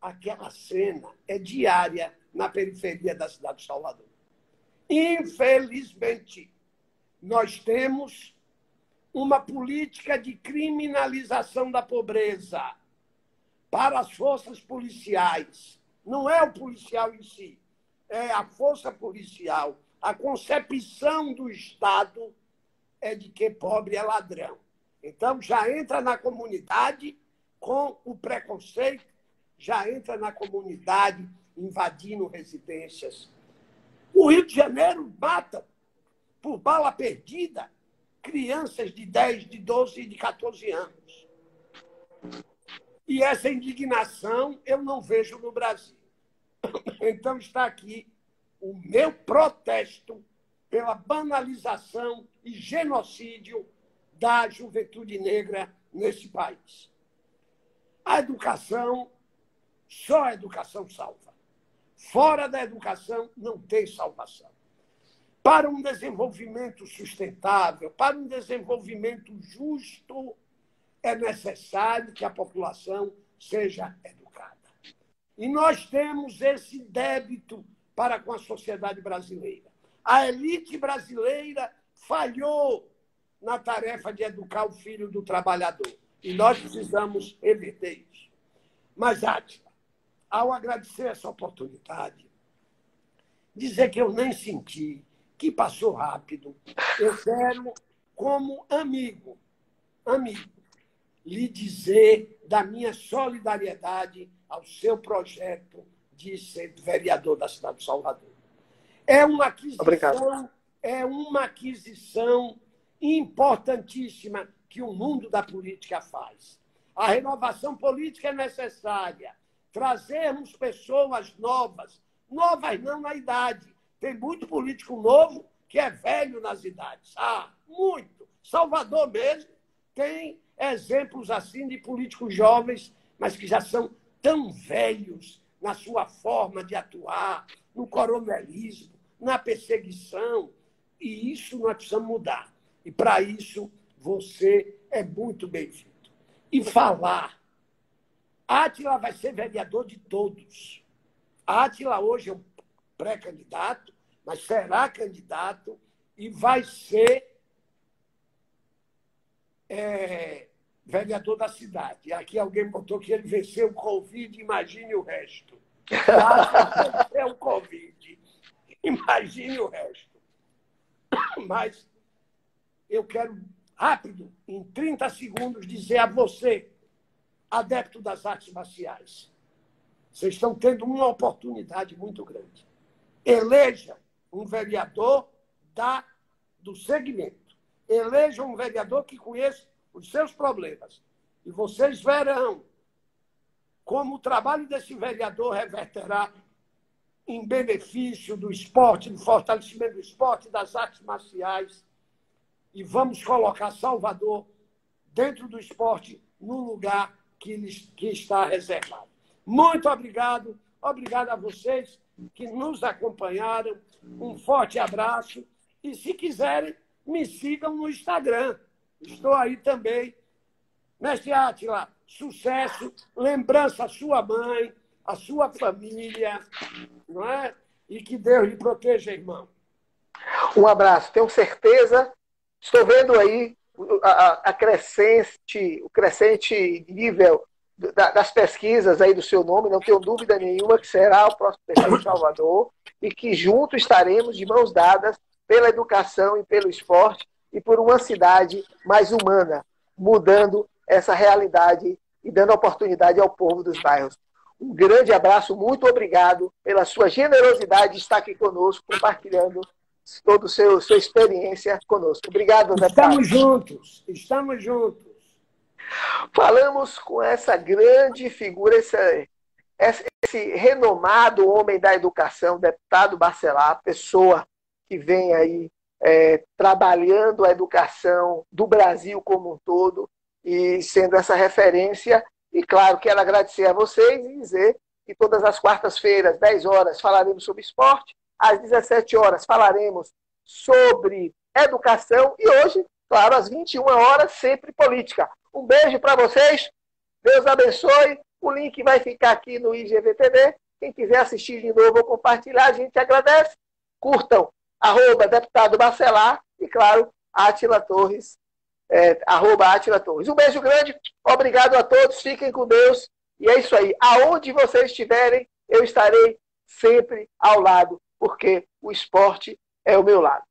aquela cena é diária na periferia da cidade de Salvador. Infelizmente, nós temos uma política de criminalização da pobreza para as forças policiais. Não é o policial em si, é a força policial. A concepção do Estado é de que pobre é ladrão. Então, já entra na comunidade com o preconceito, já entra na comunidade invadindo residências O Rio de Janeiro mata por bala perdida crianças de 10, de 12 e de 14 anos. E essa indignação eu não vejo no Brasil. [coughs] Então está aqui o meu protesto pela banalização e genocídio da juventude negra nesse país. A educação, só a educação salva. Fora da educação, não tem salvação. Para um desenvolvimento sustentável, para um desenvolvimento justo, é necessário que a população seja educada. E nós temos esse débito para com a sociedade brasileira. A elite brasileira falhou na tarefa de educar o filho do trabalhador. E nós precisamos reverter isso. Mas, Átila, ao agradecer essa oportunidade, dizer que eu nem senti, que passou rápido, eu quero, como amigo, amigo, lhe dizer da minha solidariedade ao seu projeto de ser vereador da cidade de Salvador. É uma aquisição, é uma aquisição importantíssima que o mundo da política faz. A renovação política é necessária. Trazermos pessoas novas, novas não na idade. Tem muito político novo que é velho nas idades. Ah, muito. Salvador mesmo tem exemplos assim de políticos jovens, mas que já são tão velhos na sua forma de atuar, no coronelismo, na perseguição. E isso nós precisamos mudar. E para isso você é muito bem-vindo. E falar. Átila vai ser vereador de todos. Átila hoje é um pré-candidato, mas será candidato e vai ser é, vereador da cidade. Aqui alguém botou que ele venceu o Covid, imagine o resto. Venceu o Covid, imagine o resto. Mas eu quero, rápido, em 30 segundos, dizer a você, adepto das artes marciais, vocês estão tendo uma oportunidade muito grande. Eleja um vereador da, do segmento. Eleja um vereador que conheça os seus problemas. E vocês verão como o trabalho desse vereador reverterá em benefício do esporte, do fortalecimento do esporte, das artes marciais. E vamos colocar Salvador dentro do esporte no lugar que, que está reservado. Muito obrigado. Obrigado a vocês que nos acompanharam. Um forte abraço. E se quiserem, me sigam no Instagram. Estou aí também. Mestre Átila, sucesso, lembrança à sua mãe, à sua família, não é? E que Deus lhe proteja, irmão. Um abraço, tenho certeza. Estou vendo aí a, a crescente, o crescente nível das pesquisas aí do seu nome, não tenho dúvida nenhuma que será o próximo prefeito de Salvador e que juntos estaremos de mãos dadas pela educação e pelo esporte e por uma cidade mais humana, mudando essa realidade e dando oportunidade ao povo dos bairros. Um grande abraço, muito obrigado pela sua generosidade de estar aqui conosco, compartilhando toda a sua experiência conosco. Obrigado, Zé Estamos juntos, estamos juntos. Falamos com essa grande figura, esse, esse renomado homem da educação, deputado Barcelar, pessoa que vem aí é, trabalhando a educação do Brasil como um todo e sendo essa referência. E claro, quero agradecer a vocês e dizer que todas as quartas-feiras, 10 horas, falaremos sobre esporte, às 17 horas falaremos sobre educação e hoje, claro, às 21 horas, sempre política. Um beijo para vocês, Deus abençoe. O link vai ficar aqui no IGVTV. Quem quiser assistir de novo ou compartilhar, a gente agradece. Curtam arroba deputado Bacelar e, claro, Atila Torres, é, arroba Atila Torres. Um beijo grande, obrigado a todos, fiquem com Deus. E é isso aí. Aonde vocês estiverem, eu estarei sempre ao lado, porque o esporte é o meu lado.